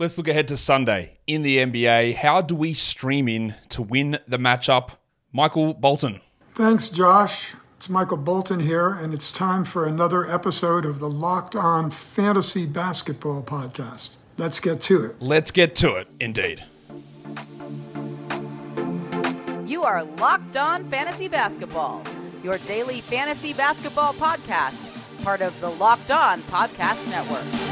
Let's look ahead to Sunday in the NBA. How do we stream in to win the matchup? Michael Bolton. Thanks, Josh. It's Michael Bolton here, and it's time for another episode of the Locked On Fantasy Basketball Podcast. Let's get to it. Let's get to it, indeed. You are Locked On Fantasy Basketball, your daily fantasy basketball podcast, part of the Locked On Podcast Network.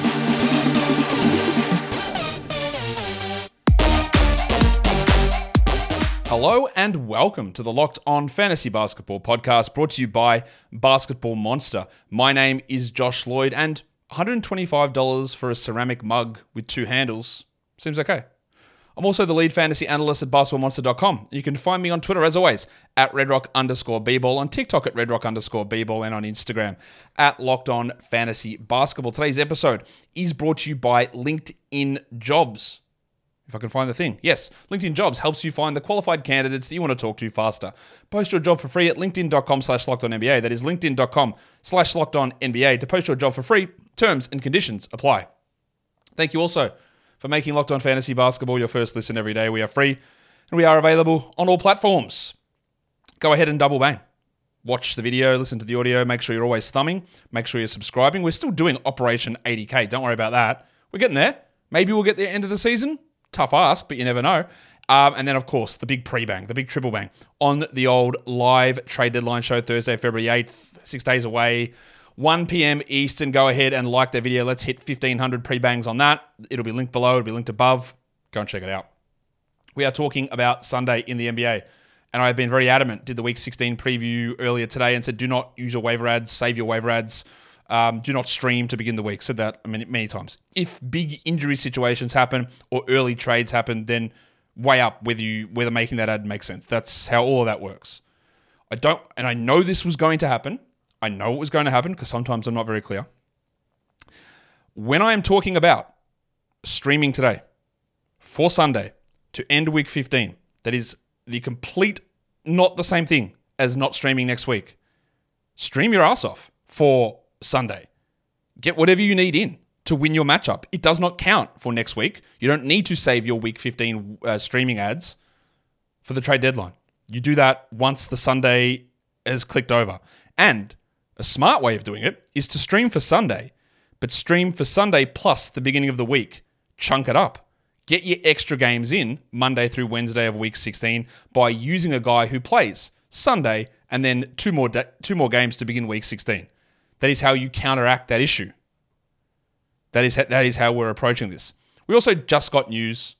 Hello and welcome to the Locked On Fantasy Basketball podcast brought to you by Basketball Monster. My name is Josh Lloyd and $125 for a ceramic mug with two handles seems okay. I'm also the lead fantasy analyst at basketballmonster.com. You can find me on Twitter as always at redrock underscore bball, on TikTok at redrock underscore bball, and on Instagram at locked on fantasy basketball. Today's episode is brought to you by LinkedIn Jobs. If I can find the thing. Yes, LinkedIn Jobs helps you find the qualified candidates that you want to talk to faster. Post your job for free at linkedin.com slash locked on NBA. That is linkedin.com slash locked on NBA to post your job for free. Terms and conditions apply. Thank you also for making Locked On Fantasy Basketball your first listen every day. We are free and we are available on all platforms. Go ahead and double bang. Watch the video, listen to the audio, make sure you're always thumbing, make sure you're subscribing. We're still doing Operation 80K. Don't worry about that. We're getting there. Maybe we'll get the end of the season tough ask, but you never know. Um, and then, of course, the big pre bang, the big triple bang on the old live trade deadline show Thursday, February 8th, six days away, 1 p.m. Eastern. Go ahead and like the video. Let's hit 1,500 pre bangs on that. It'll be linked below, it'll be linked above. Go and check it out. We are talking about Sunday in the NBA. And I've been very adamant, did the week 16 preview earlier today and said do not use your waiver ads, save your waiver ads. Um, do not stream to begin the week. Said that many, many times. If big injury situations happen or early trades happen, then weigh up whether you whether making that ad makes sense. That's how all of that works. I don't, and I know this was going to happen. I know it was going to happen because sometimes I'm not very clear. When I am talking about streaming today for Sunday to end week 15, that is the complete, not the same thing as not streaming next week. Stream your ass off for Sunday. Get whatever you need in to win your matchup. It does not count for next week. You don't need to save your week 15 uh, streaming ads for the trade deadline. You do that once the Sunday has clicked over. And a smart way of doing it is to stream for Sunday, but stream for Sunday plus the beginning of the week. Chunk it up. Get your extra games in Monday through Wednesday of week 16 by using a guy who plays Sunday and then two more two more games to begin week 16. That is how you counteract that issue. That is, that is how we're approaching this. We also just got news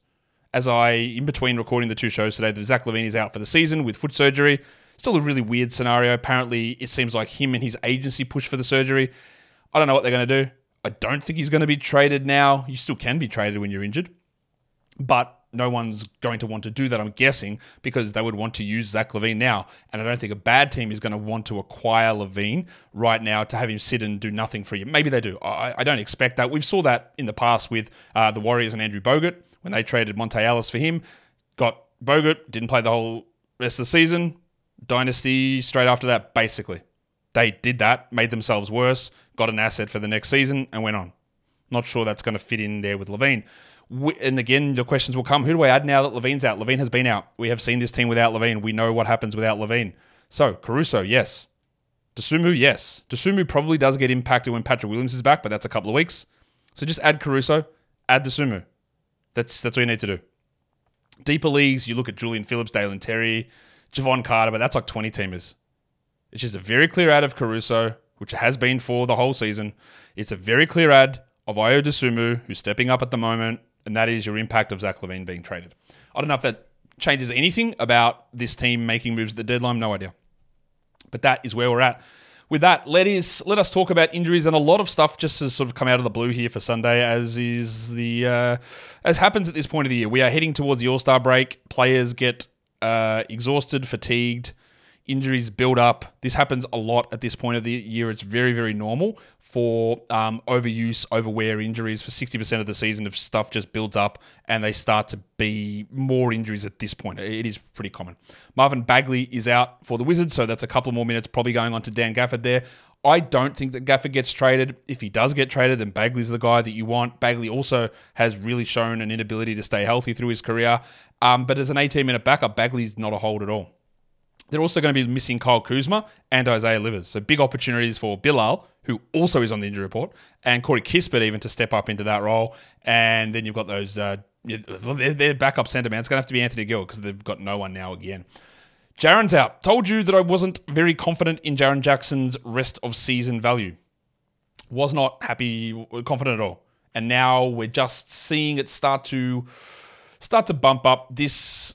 as I, in between recording the two shows today, that Zach LaVine is out for the season with foot surgery. Still a really weird scenario. Apparently, it seems like him and his agency pushed for the surgery. I don't know what they're going to do. I don't think he's going to be traded now. You still can be traded when you're injured. But no one's going to want to do that, I'm guessing, because they would want to use Zach LaVine now. And I don't think a bad team is going to want to acquire LaVine right now to have him sit and do nothing for you. Maybe they do. I, I don't expect that. We've saw that in the past with uh, the Warriors and Andrew Bogut when they traded Monta Ellis for him. Got Bogut, didn't play the whole rest of the season. Dynasty straight after that, basically. They did that, made themselves worse, got an asset for the next season, and went on. Not sure that's going to fit in there with And again, the questions will come: Who do I add now that LaVine's out? LaVine has been out. We have seen this team without LaVine. We know what happens without LaVine. So Caruso, yes. Dosunmu, yes. Dosunmu probably does get impacted when Patrick Williams is back, but that's a couple of weeks. So just add Caruso, add Dosunmu. That's that's all you need to do. Deeper leagues, you look at Julian Phillips, Dalen Terry, Javon Carter, but that's like 20 teamers. It's just a very clear ad of Caruso, which has been for the whole season. It's a very clear ad of Ayo Dosunmu, who's stepping up at the moment, and that is your impact of Zach LaVine being traded. I don't know if that changes anything about this team making moves at the deadline, no idea. But that is where we're at. With that, let us let us talk about injuries and a lot of stuff just has sort of come out of the blue here for Sunday, as is the uh, as happens at this point of the year. We are heading towards the All Star break. Players get uh, exhausted, fatigued, injuries build up. This happens a lot at this point of the year. It's very, very normal for um, overuse, overwear injuries for 60% of the season if stuff just builds up and they start to be more injuries at this point. It is pretty common. Marvin Bagley is out for the Wizards, so that's a couple more minutes probably going on to Dan Gafford there. I don't think that Gafford gets traded. If he does get traded, then Bagley's the guy that you want. Bagley also has really shown an inability to stay healthy through his career. Um, but as an 18 minute backup, Bagley's not a hold at all. They're also going to be missing Kyle Kuzma and Isaiah Livers. So big opportunities for Bilal, who also is on the injury report, and Corey Kispert even to step up into that role. And then you've got those, uh, their backup centre man. It's going to have to be Anthony Gill because they've got no one now again. Jaren's out. Told you that I wasn't very confident in Jaren Jackson's rest of season value. Was not happy, confident at all. And now we're just seeing it start to start to bump up. This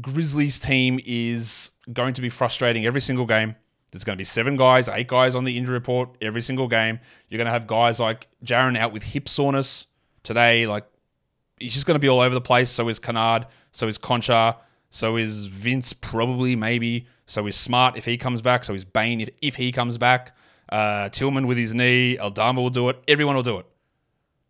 Grizzlies team is going to be frustrating every single game. There's going to be seven guys, eight guys on the injury report every single game. You're going to have guys like Jaren out with hip soreness today. Like he's just going to be all over the place. So is Kennard. So is Konchar. So is Vince probably, maybe. So is Smart if he comes back. So is Bane if, if he comes back. Uh, Tillman with his knee. Aldama will do it. Everyone will do it.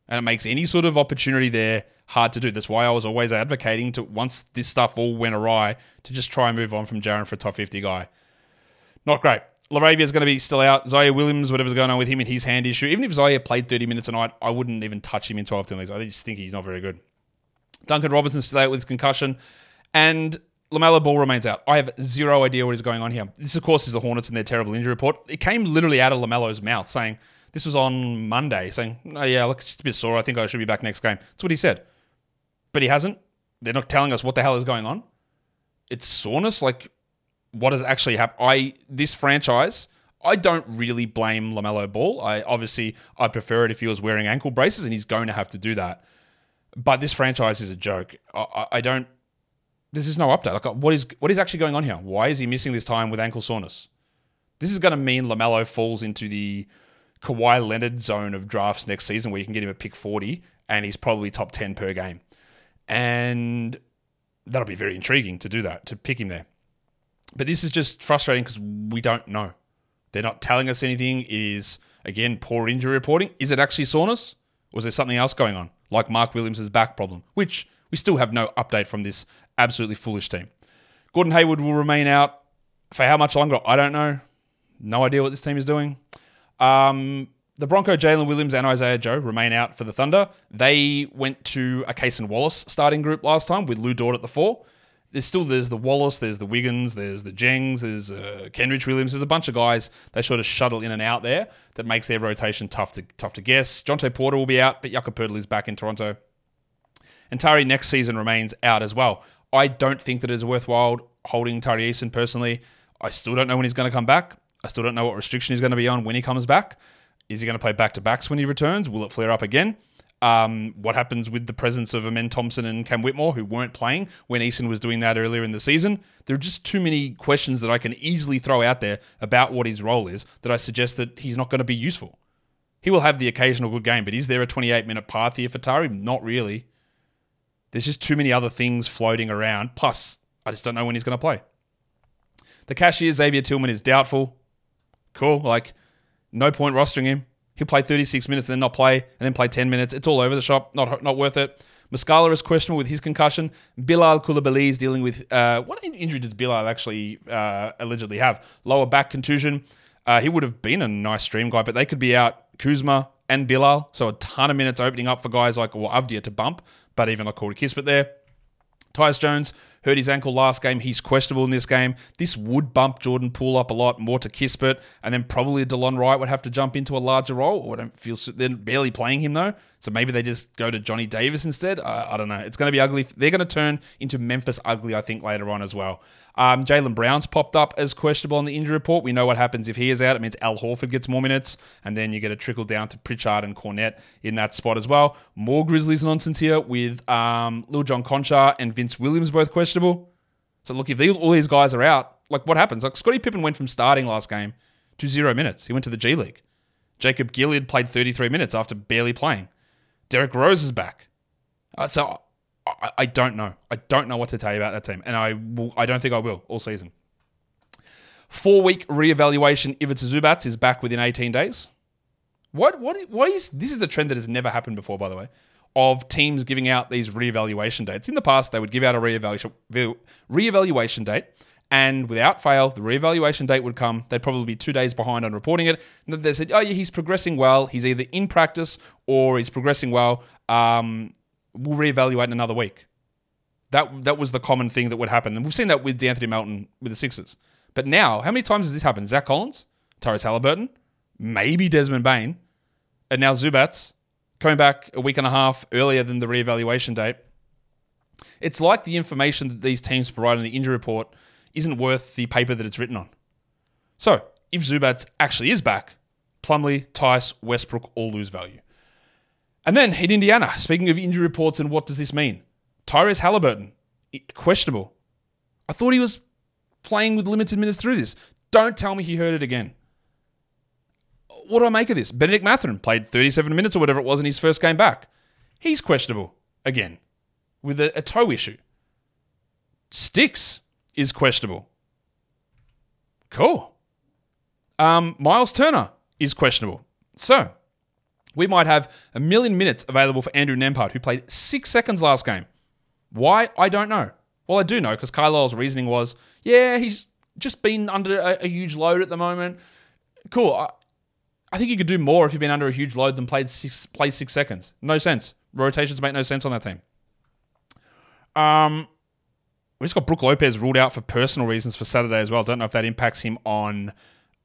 And it makes any sort of opportunity there hard to do. That's why I was always advocating to, once this stuff all went awry, to just try and move on from Jaren for a top 50 guy. Not great. LaRavia is going to be still out. Ziaire Williams, whatever's going on with him and his hand issue. Even if Ziaire played 30 minutes a night, I wouldn't even touch him in 12 team. I just think he's not very good. Duncan Robinson still out with concussion. And LaMelo Ball remains out. I have zero idea what is going on here. This, of course, is the Hornets and their terrible injury report. It came literally out of LaMelo's mouth saying, this was on Monday, saying, oh, yeah, look, it's just a bit sore. I think I should be back next game. That's what he said. But he hasn't. They're not telling us what the hell is going on. It's soreness. Like, what has actually happened? I This franchise, I don't really blame LaMelo Ball. I Obviously, I prefer it if he was wearing ankle braces, and he's going to have to do that. But this franchise is a joke. I, I don't this is no update. Like, what is what is actually going on here? Why is he missing this time with ankle soreness? This is going to mean Lamelo falls into the Kawhi Leonard zone of drafts next season, where you can get him a pick forty, and he's probably top ten per game, and that'll be very intriguing to do that to pick him there. But this is just frustrating because we don't know. They're not telling us anything. It is again poor injury reporting. Is it actually soreness? Or is there something else going on, like Mark Williams' back problem, which we still have no update from this absolutely foolish team. Gordon Hayward will remain out for how much longer? I don't know. No idea what this team is doing. Um, the Bronco, Jalen Williams, and Isaiah Joe remain out for the Thunder. They went to a Cason Wallace starting group last time with Lu Dort at the four. There's still there's the Wallace, there's the Wiggins, there's the Jengs, there's uh, Williams. There's a bunch of guys they sort of shuttle in and out there that makes their rotation tough to tough to guess. Jontay Porter will be out, but Jakob Poeltl is back in Toronto. And Tari next season remains out as well. I don't think that it is worthwhile holding Tari Eason personally. I still don't know when he's going to come back. I still don't know what restriction he's going to be on when he comes back. Is he going to play back to backs when he returns? Will it flare up again? Um, what happens with the presence of Amen Thompson and Cam Whitmore, who weren't playing when Eason was doing that earlier in the season? There are just too many questions that I can easily throw out there about what his role is that I suggest that he's not going to be useful. He will have the occasional good game, but is there a 28 minute path here for Tari? Not really. There's just too many other things floating around. Plus, I just don't know when he's going to play. The cashier, Xavier Tillman, is doubtful. Cool. Like, no point rostering him. He'll play 36 minutes and then not play, and then play 10 minutes. It's all over the shop. Not not worth it. Muscala is questionable with his concussion. Bilal Coulibaly is dealing with uh, what injury does Bilal actually uh, allegedly have? Lower back contusion. Uh, he would have been a nice stream guy, but they could be out. Kuzma and Bilal, so a ton of minutes opening up for guys like well, Avdija to bump but even like Corey Kispert there. Tyus Jones hurt his ankle last game. He's questionable in this game. This would bump Jordan Poole up a lot more to Kispert, and then probably Delon Wright would have to jump into a larger role. I don't feel they're barely playing him though, so maybe they just go to Johnny Davis instead. I, I don't know. It's going to be ugly. They're going to turn into Memphis ugly, I think, later on as well. Um, Jaylen Brown's popped up as questionable on the injury report. We know what happens if he is out. It means Al Horford gets more minutes, and then you get a trickle down to Pritchard and Kornet in that spot as well. More Grizzlies nonsense here with um, Lil John Konchar and Vince Williams both questionable. So look, if all these guys are out, like what happens? Like Scotty Pippen went from starting last game to zero minutes. He went to the G League. Jacob Gilyard played 33 minutes after barely playing. Derrick Rose is back. Uh, so I, I, don't know. I don't know what to tell you about that team, and I will, I don't think I will all season. Four week reevaluation. Ivica Zubac is back within 18 days. What what what is this? Is a trend that has never happened before, by the way, of teams giving out these reevaluation dates. In the past, they would give out a reevaluation date, And without fail, the reevaluation date would come. They'd probably be two days behind on reporting it. And they said, oh, yeah, he's progressing well. He's either in practice or he's progressing well. Um, we'll reevaluate in another week. That, that was the common thing that would happen. And we've seen that with D'Anthony Melton with the Sixers. But now, how many times has this happened? Zach Collins, Tyrese Halliburton, maybe Desmond Bane, and now Zubac coming back a week and a half earlier than the reevaluation date. It's like the information that these teams provide in the injury report isn't worth the paper that it's written on. So, if Zubac actually is back, Plumlee, Tice, Westbrook all lose value. And then in Indiana, speaking of injury reports and what does this mean? Tyrese Halliburton, questionable. I thought he was playing with limited minutes through this. Don't tell me he heard it again. What do I make of this? Benedict Mathurin played 37 minutes or whatever it was in his first game back. He's questionable again with a, a toe issue. Sticks is questionable. Cool. Um, Miles Turner is questionable. So we might have a million minutes available for Andrew Nembhard, who played six seconds last game. Why? I don't know. Well, I do know because Carlisle's reasoning was, yeah, he's just been under a, a huge load at the moment. Cool. I, think you could do more if you've been under a huge load than played six play six seconds. No sense. Rotations make no sense on that team. Um, we just got Brook Lopez ruled out for personal reasons for Saturday as well. Don't know if that impacts him on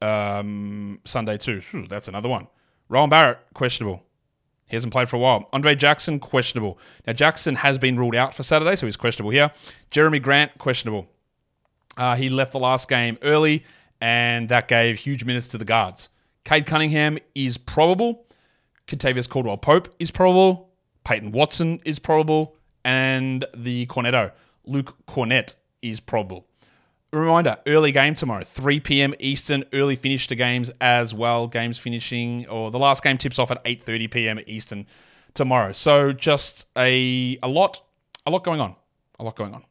um, Sunday too. Whew, that's another one. Rowan Barrett questionable. He hasn't played for a while. Andre Jackson, questionable. Now, Jackson has been ruled out for Saturday, so he's questionable here. Jerami Grant, questionable. Uh, he left the last game early, and that gave huge minutes to the guards. Cade Cunningham is probable. Kentavious Caldwell Pope is probable. Peyton Watson is probable. And the Cornetto, Luke Kornet, is probable reminder early game tomorrow 3 p.m eastern early finish to games as well games finishing or the last game tips off at 8.30 p.m eastern tomorrow so just a, a lot a lot going on a lot going on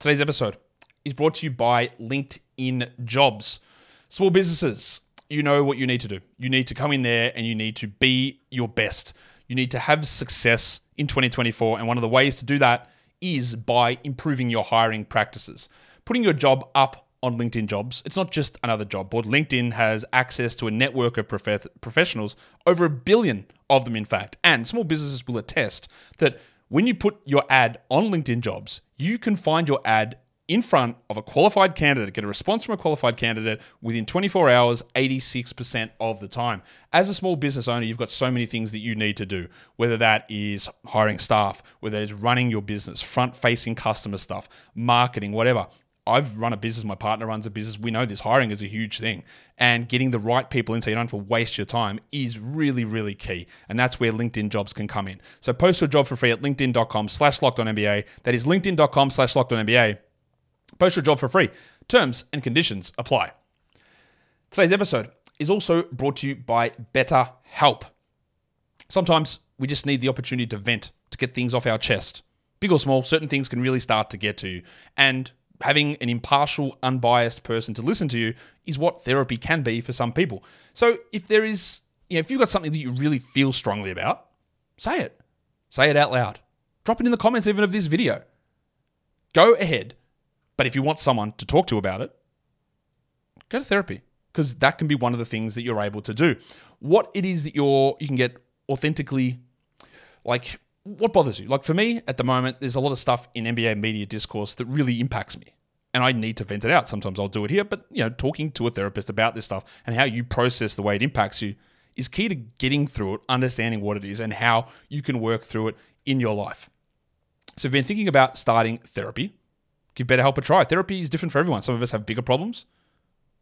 today's episode is brought to you by linkedin jobs small businesses you know what you need to do you need to come in there and you need to be your best you need to have success in 2024 and one of the ways to do that is by improving your hiring practices. Putting your job up on LinkedIn jobs, it's not just another job board. LinkedIn has access to a network of prof- professionals, over a billion of them, in fact. And small businesses will attest that when you put your ad on LinkedIn jobs, you can find your ad in front of a qualified candidate, get a response from a qualified candidate within 24 hours, 86% of the time. As a small business owner, you've got so many things that you need to do, whether that is hiring staff, whether it is running your business, front facing customer stuff, marketing, whatever. I've run a business, my partner runs a business. We know this hiring is a huge thing. And getting the right people in so you don't have to waste your time is really, really key. And that's where LinkedIn jobs can come in. So post your job for free at linkedin.com slash locked on NBA. That is linkedin.com slash locked on NBA Post your job for free. Terms and conditions apply. Today's episode is also brought to you by BetterHelp. Sometimes we just need the opportunity to vent, to get things off our chest. Big or small, certain things can really start to get to you. And having an impartial, unbiased person to listen to you is what therapy can be for some people. So if there is, you know, if you've got something that you really feel strongly about, say it. Say it out loud. Drop it in the comments even of this video. Go ahead but if you want someone to talk to about it, go to therapy because that can be one of the things that you're able to do. What it is that you're you can get authentically like what bothers you? Like for me at the moment, there's a lot of stuff in NBA media discourse that really impacts me. And I need to vent it out. Sometimes I'll do it here, but you know, talking to a therapist about this stuff and how you process the way it impacts you is key to getting through it, understanding what it is, and how you can work through it in your life. So, if you've been thinking about starting therapy, give BetterHelp a try. Therapy is different for everyone. Some of us have bigger problems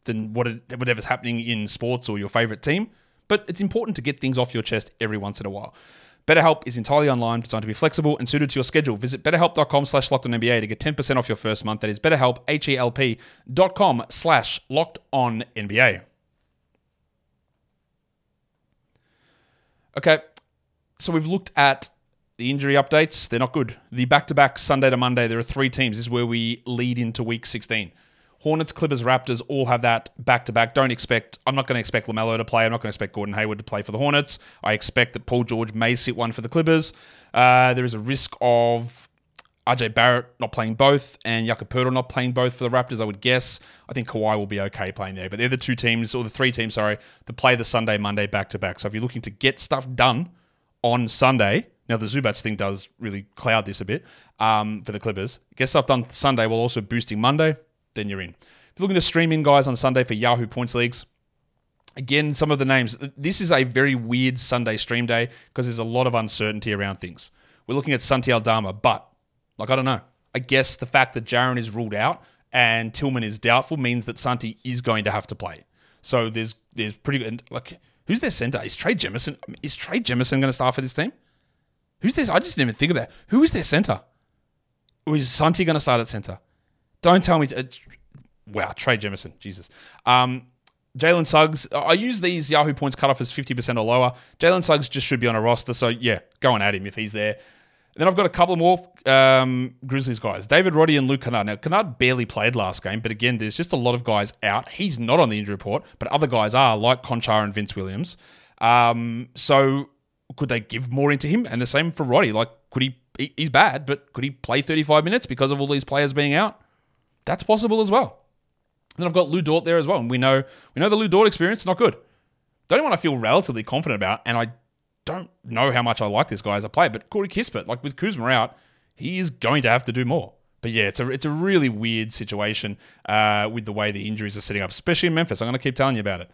than what whatever's happening in sports or your favorite team, but it's important to get things off your chest every once in a while. BetterHelp is entirely online, designed to be flexible and suited to your schedule. Visit betterhelp.com slash locked on NBA to get 10% off your first month. That is betterhelp, H-E-L-P dot com slash locked on NBA. Okay, so we've looked at the injury updates, they're not good. The back to back Sunday to Monday, there are three teams. This is where we lead into week 16. Hornets, Clippers, Raptors all have that back to back. Don't expect, I'm not going to expect LaMelo to play. I'm not going to expect Gordon Hayward to play for the Hornets. I expect that Paul George may sit one for the Clippers. Uh, there is a risk of RJ Barrett not playing both, and Jakob Poeltl not playing both for the Raptors, I would guess. I think Kawhi will be okay playing there. But they're the two teams, or the three teams, sorry, that play the Sunday, Monday back to back. So if you're looking to get stuff done on Sunday, now the Zubac thing does really cloud this a bit um, for the Clippers. Get stuff done Sunday while also boosting Monday, then you're in. If you're looking to stream in guys on Sunday for Yahoo Points Leagues, again, some of the names. This is a very weird Sunday stream day because there's a lot of uncertainty around things. We're looking at Santi Aldama, but like I don't know. I guess the fact that Jaren is ruled out and Tillman is doubtful means that Santi is going to have to play. So there's there's pretty good. Like who's their center? Is Trey Jemison? Is Trey Jemison going to start for this team? Who's this? I just didn't even think of that. Who is their center? Or is Santi going to start at center? Don't tell me. To, wow, Trey Jemison. Jesus. Um, Jalen Suggs, I use these Yahoo points cutoff as 50% or lower. Jalen Suggs just should be on a roster. So, yeah, go on at him if he's there. Then I've got a couple more um, Grizzlies guys David Roddy and Luke Kennard. Now, Kennard barely played last game, but again, there's just a lot of guys out. He's not on the injury report, but other guys are, like Konchar and Vince Williams. Um, so, could they give more into him? And the same for Roddy. Like, could he, he's bad, but could he play 35 minutes because of all these players being out? That's possible as well. Then I've got Lu Dort there as well, and we know we know the Lu Dort experience not good. The only one I feel relatively confident about, and I don't know how much I like this guy as a player, but Corey Kispert, like with Kuzma out, he is going to have to do more. But yeah, it's a it's a really weird situation uh, with the way the injuries are setting up, especially in Memphis. I'm going to keep telling you about it.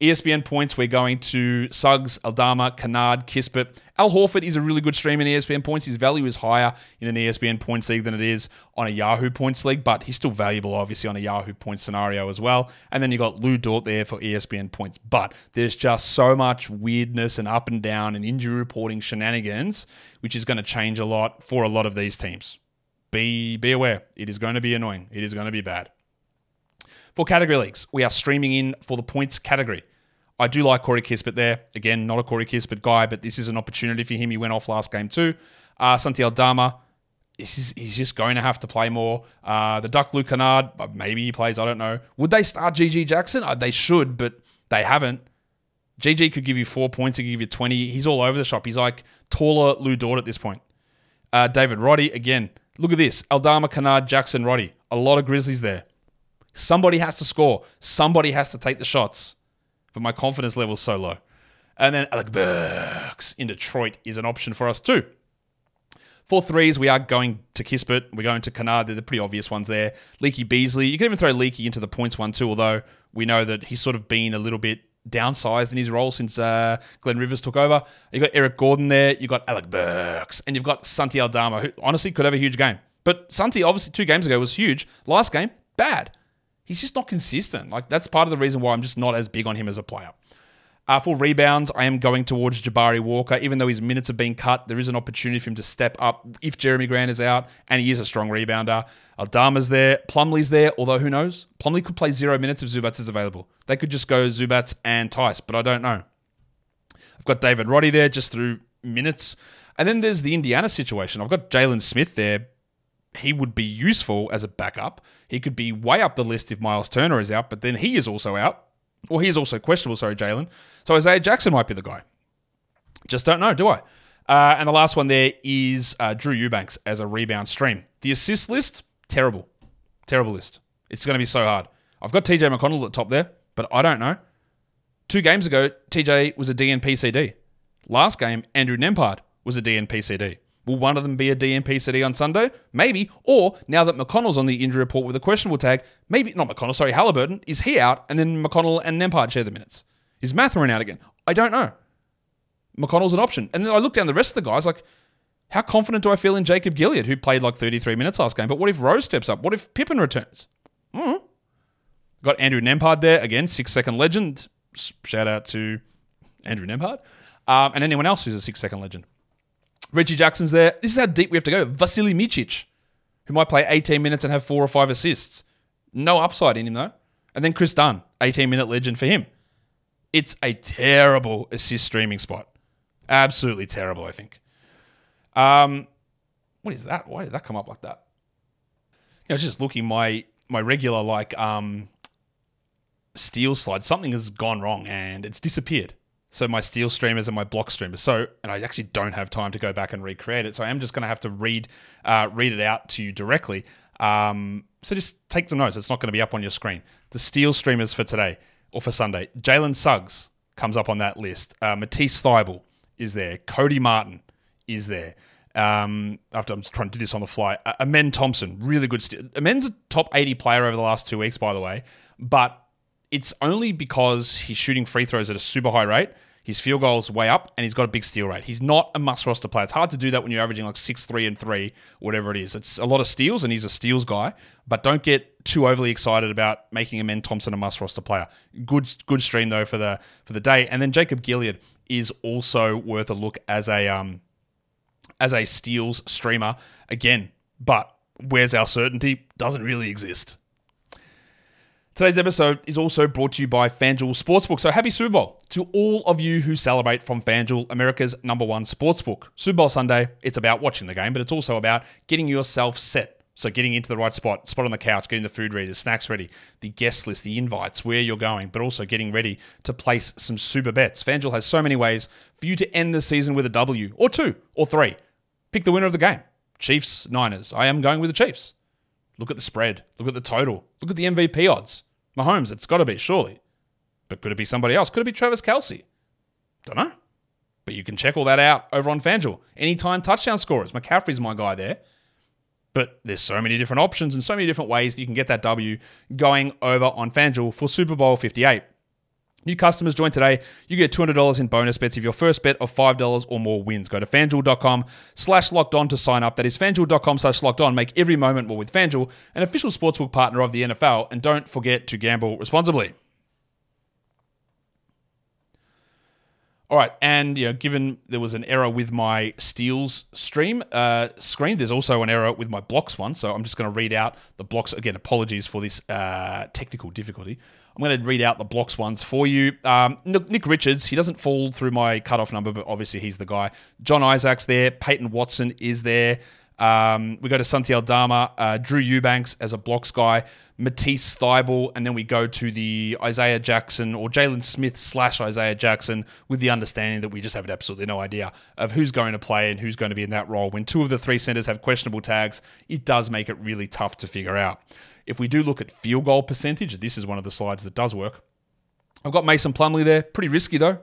ESPN points, we're going to Suggs, Aldama, Kennard, Kispert. Al Horford is a really good stream in ESPN points. His value is higher in an ESPN points league than it is on a Yahoo points league, but he's still valuable, obviously, on a Yahoo points scenario as well. And then you got Lu Dort there for ESPN points. But there's just so much weirdness and up and down and injury reporting shenanigans, which is going to change a lot for a lot of these teams. Be, be aware, it is going to be annoying. It is going to be bad. For category leagues, we are streaming in for the points category. I do like Corey Kispert there. Again, not a Corey Kispert guy, but this is an opportunity for him. He went off last game too. Uh, Santi Aldama, is, he's just going to have to play more. Uh, the Duck Luke Kennard, uh, maybe he plays, I don't know. Would they start GG Jackson? Uh, they should, but they haven't. GG could give you four points, he could give you 20. He's all over the shop. He's like taller Lu Dort at this point. Uh, David Roddy, again, look at this. Aldama, Kennard, Jackson, Roddy. A lot of Grizzlies there. Somebody has to score. Somebody has to take the shots. But my confidence level is so low. And then Alec Burks in Detroit is an option for us too. For threes, we are going to Kispert. We're going to Kennard. They're the pretty obvious ones there. Leaky Beasley. You can even throw Leaky into the points one too, although we know that he's sort of been a little bit downsized in his role since uh, Glenn Rivers took over. You've got Eric Gordon there. You've got Alec Burks. And you've got Santi Aldama, who honestly could have a huge game. But Santi, obviously, two games ago was huge. Last game, bad he's just not consistent. Like that's part of the reason why I'm just not as big on him as a player. Uh, for rebounds, I am going towards Jabari Walker. Even though his minutes are being cut, there is an opportunity for him to step up if Jerami Grant is out, and he is a strong rebounder. Aldama's there, Plumlee's there, although who knows? Plumlee could play zero minutes if Zubac is available. They could just go Zubac and Tice, but I don't know. I've got David Roddy there just through minutes. And then there's the Indiana situation. I've got Jalen Smith there he would be useful as a backup. He could be way up the list if Miles Turner is out, but then he is also out. Or he is also questionable, sorry, Jalen. So Isaiah Jackson might be the guy. Just don't know, do I? Uh, and the last one there is uh, Drew Eubanks as a rebound stream. The assist list, terrible. Terrible list. It's going to be so hard. I've got TJ McConnell at the top there, but I don't know. Two games ago, TJ was a DNP Last game, Andrew Nembhard was a DNP Will one of them be a DNP city on Sunday? Maybe. Or now that McConnell's on the injury report with a questionable tag, maybe not McConnell, sorry, Halliburton, is he out and then McConnell and Nembhard share the minutes? Is Mathurin out again? I don't know. McConnell's an option. And then I look down the rest of the guys, like, how confident do I feel in Jacob Gilyard, who played like 33 minutes last game? But what if Rose steps up? What if Pippen returns? Mm-hmm. Got Andrew Nembhard there, again, six second legend. Shout out to Andrew Nembhard. Um, and anyone else who's a six second legend. Reggie Jackson's there. This is how deep we have to go. Vasilije Micic, who might play 18 minutes and have four or five assists. No upside in him, though. And then Kris Dunn, 18 minute legend for him. It's a terrible assist streaming spot. Absolutely terrible, I think. Um, what is that? Why did that come up like that? You know, I was just looking my my regular like um steel slide. Something has gone wrong and it's disappeared. So my steel streamers and my block streamers. So, and I actually don't have time to go back and recreate it. So I am just going to have to read uh, read it out to you directly. Um, so just take some notes. It's not going to be up on your screen. The steel streamers for today or for Sunday. Jalen Suggs comes up on that list. Uh, Matisse Thybulle is there. Cody Martin is there. Um, after I'm trying to do this on the fly, uh, Amen Thompson, really good. St- Amen's a top 80 player over the last two weeks, by the way, but it's only because he's shooting free throws at a super high rate. His field goals way up, and he's got a big steal rate. He's not a must roster player. It's hard to do that when you're averaging like six, three, and three, whatever it is. It's a lot of steals, and he's a steals guy. But don't get too overly excited about making Amen Thompson a must roster player. Good, good stream though for the for the day. And then Jacob Gilyard is also worth a look as a um as a steals streamer again. But where's our certainty? Doesn't really exist. Today's episode is also brought to you by FanDuel Sportsbook. So happy Super Bowl to all of you who celebrate from FanDuel, America's number one sportsbook. Super Bowl Sunday, it's about watching the game, but it's also about getting yourself set. So getting into the right spot, spot on the couch, getting the food ready, the snacks ready, the guest list, the invites, where you're going, but also getting ready to place some super bets. FanDuel has so many ways for you to end the season with a W or two or three. Pick the winner of the game. Chiefs, Niners. I am going with the Chiefs. Look at the spread. Look at the total. Look at the MVP odds. Mahomes, it's got to be, surely. But could it be somebody else? Could it be Travis Kelce? Don't know. But you can check all that out over on FanDuel. Anytime touchdown scorers. McCaffrey's my guy there. But there's so many different options and so many different ways that you can get that W going over on FanDuel for Super Bowl 58. New customers join today. You get $200 in bonus bets if your first bet of $5 or more wins. Go to fanduel.com slash locked on to sign up. That is fanduel.com slash locked on. Make every moment more with FanDuel, an official sportsbook partner of the NFL. And don't forget to gamble responsibly. All right, and you know, given there was an error with my steals stream uh, screen, there's also an error with my blocks one. So I'm just going to read out the blocks again. Apologies for this uh, technical difficulty. I'm going to read out the blocks ones for you. Um, Nick Richards, he doesn't fall through my cutoff number, but obviously he's the guy. John Isaac's there. Peyton Watson is there. Um, we go to Santi Aldama, uh, Drew Eubanks as a blocks guy, Matisse Thybulle, and then we go to the Isaiah Jackson or Jalen Smith slash Isaiah Jackson with the understanding that we just have absolutely no idea of who's going to play and who's going to be in that role. When two of the three centers have questionable tags, it does make it really tough to figure out. If we do look at field goal percentage, this is one of the slides that does work. I've got Mason Plumlee there. Pretty risky, though.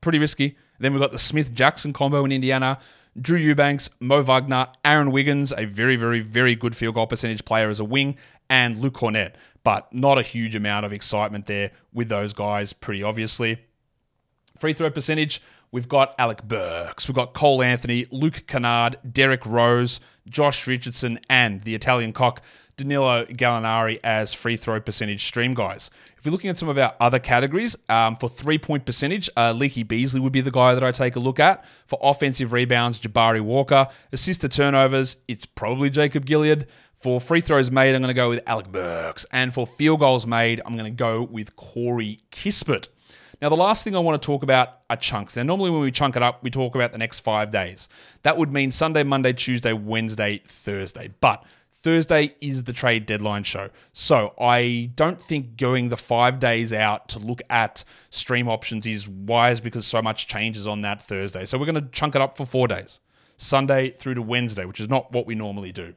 Pretty risky. Then we've got the Smith Jackson combo in Indiana. Drew Eubanks, Mo Wagner, Aaron Wiggins, a very, very, very good field goal percentage player as a wing, and Luke Kornet. But not a huge amount of excitement there with those guys, pretty obviously. Free throw percentage, we've got Alec Burks, we've got Cole Anthony, Luke Kennard, Derrick Rose, Josh Richardson, and the Italian cock Danilo Gallinari as free throw percentage stream guys. If we're looking at some of our other categories, um, for three point percentage, uh, Leaky Beasley would be the guy that I take a look at. For offensive rebounds, Jabari Walker. Assist to turnovers, it's probably Jacob Gilyard. For free throws made, I'm going to go with Alec Burks. And for field goals made, I'm going to go with Corey Kispert. Now, the last thing I want to talk about are chunks. Now, normally when we chunk it up, we talk about the next five days. That would mean Sunday, Monday, Tuesday, Wednesday, Thursday. But Thursday is the trade deadline show. So I don't think going the five days out to look at stream options is wise because so much changes on that Thursday. So we're going to chunk it up for four days Sunday through to Wednesday, which is not what we normally do.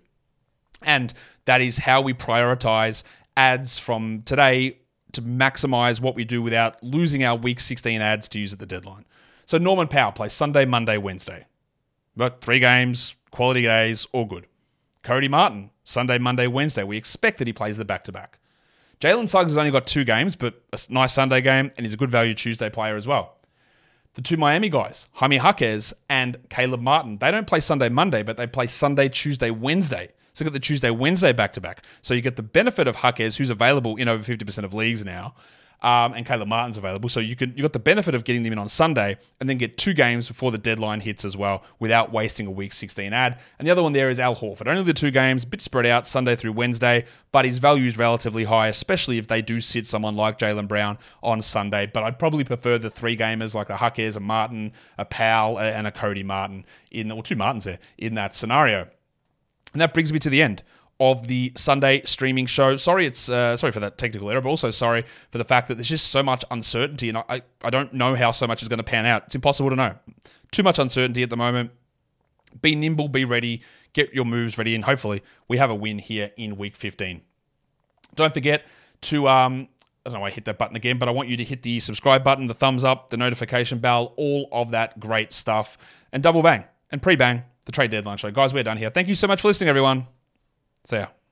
And that is how we prioritize ads from today to maximize what we do without losing our week 16 ads to use at the deadline. So Norman Powell plays Sunday, Monday, Wednesday. But three games, quality days, all good. Cody Martin, Sunday, Monday, Wednesday. We expect that he plays the back to back. Jalen Suggs has only got two games, but a nice Sunday game, and he's a good value Tuesday player as well. The two Miami guys, Jaime Jaquez and Caleb Martin, they don't play Sunday, Monday, but they play Sunday, Tuesday, Wednesday. So you get the Tuesday, Wednesday back to back. So you get the benefit of Jaquez, who's available in over 50% of leagues now, um, and Caleb Martin's available. So you can you got the benefit of getting them in on Sunday and then get two games before the deadline hits as well without wasting a week 16 ad. And the other one there is Al Horford. Only the two games, bit spread out Sunday through Wednesday, but his value is relatively high, especially if they do sit someone like Jaylen Brown on Sunday. But I'd probably prefer the three gamers like a Jaquez, a Martin, a Powell, and a Cody Martin in or two Martins there in that scenario. And that brings me to the end of the Sunday streaming show. Sorry, it's uh, sorry for that technical error, but also sorry for the fact that there's just so much uncertainty, and I, I don't know how so much is going to pan out. It's impossible to know. Too much uncertainty at the moment. Be nimble, be ready, get your moves ready, and hopefully we have a win here in week 15. Don't forget to um, I don't know why I hit that button again, but I want you to hit the subscribe button, the thumbs up, the notification bell, all of that great stuff, and double bang and pre bang the trade deadline show. Guys, we're done here. Thank you so much for listening, everyone. See ya.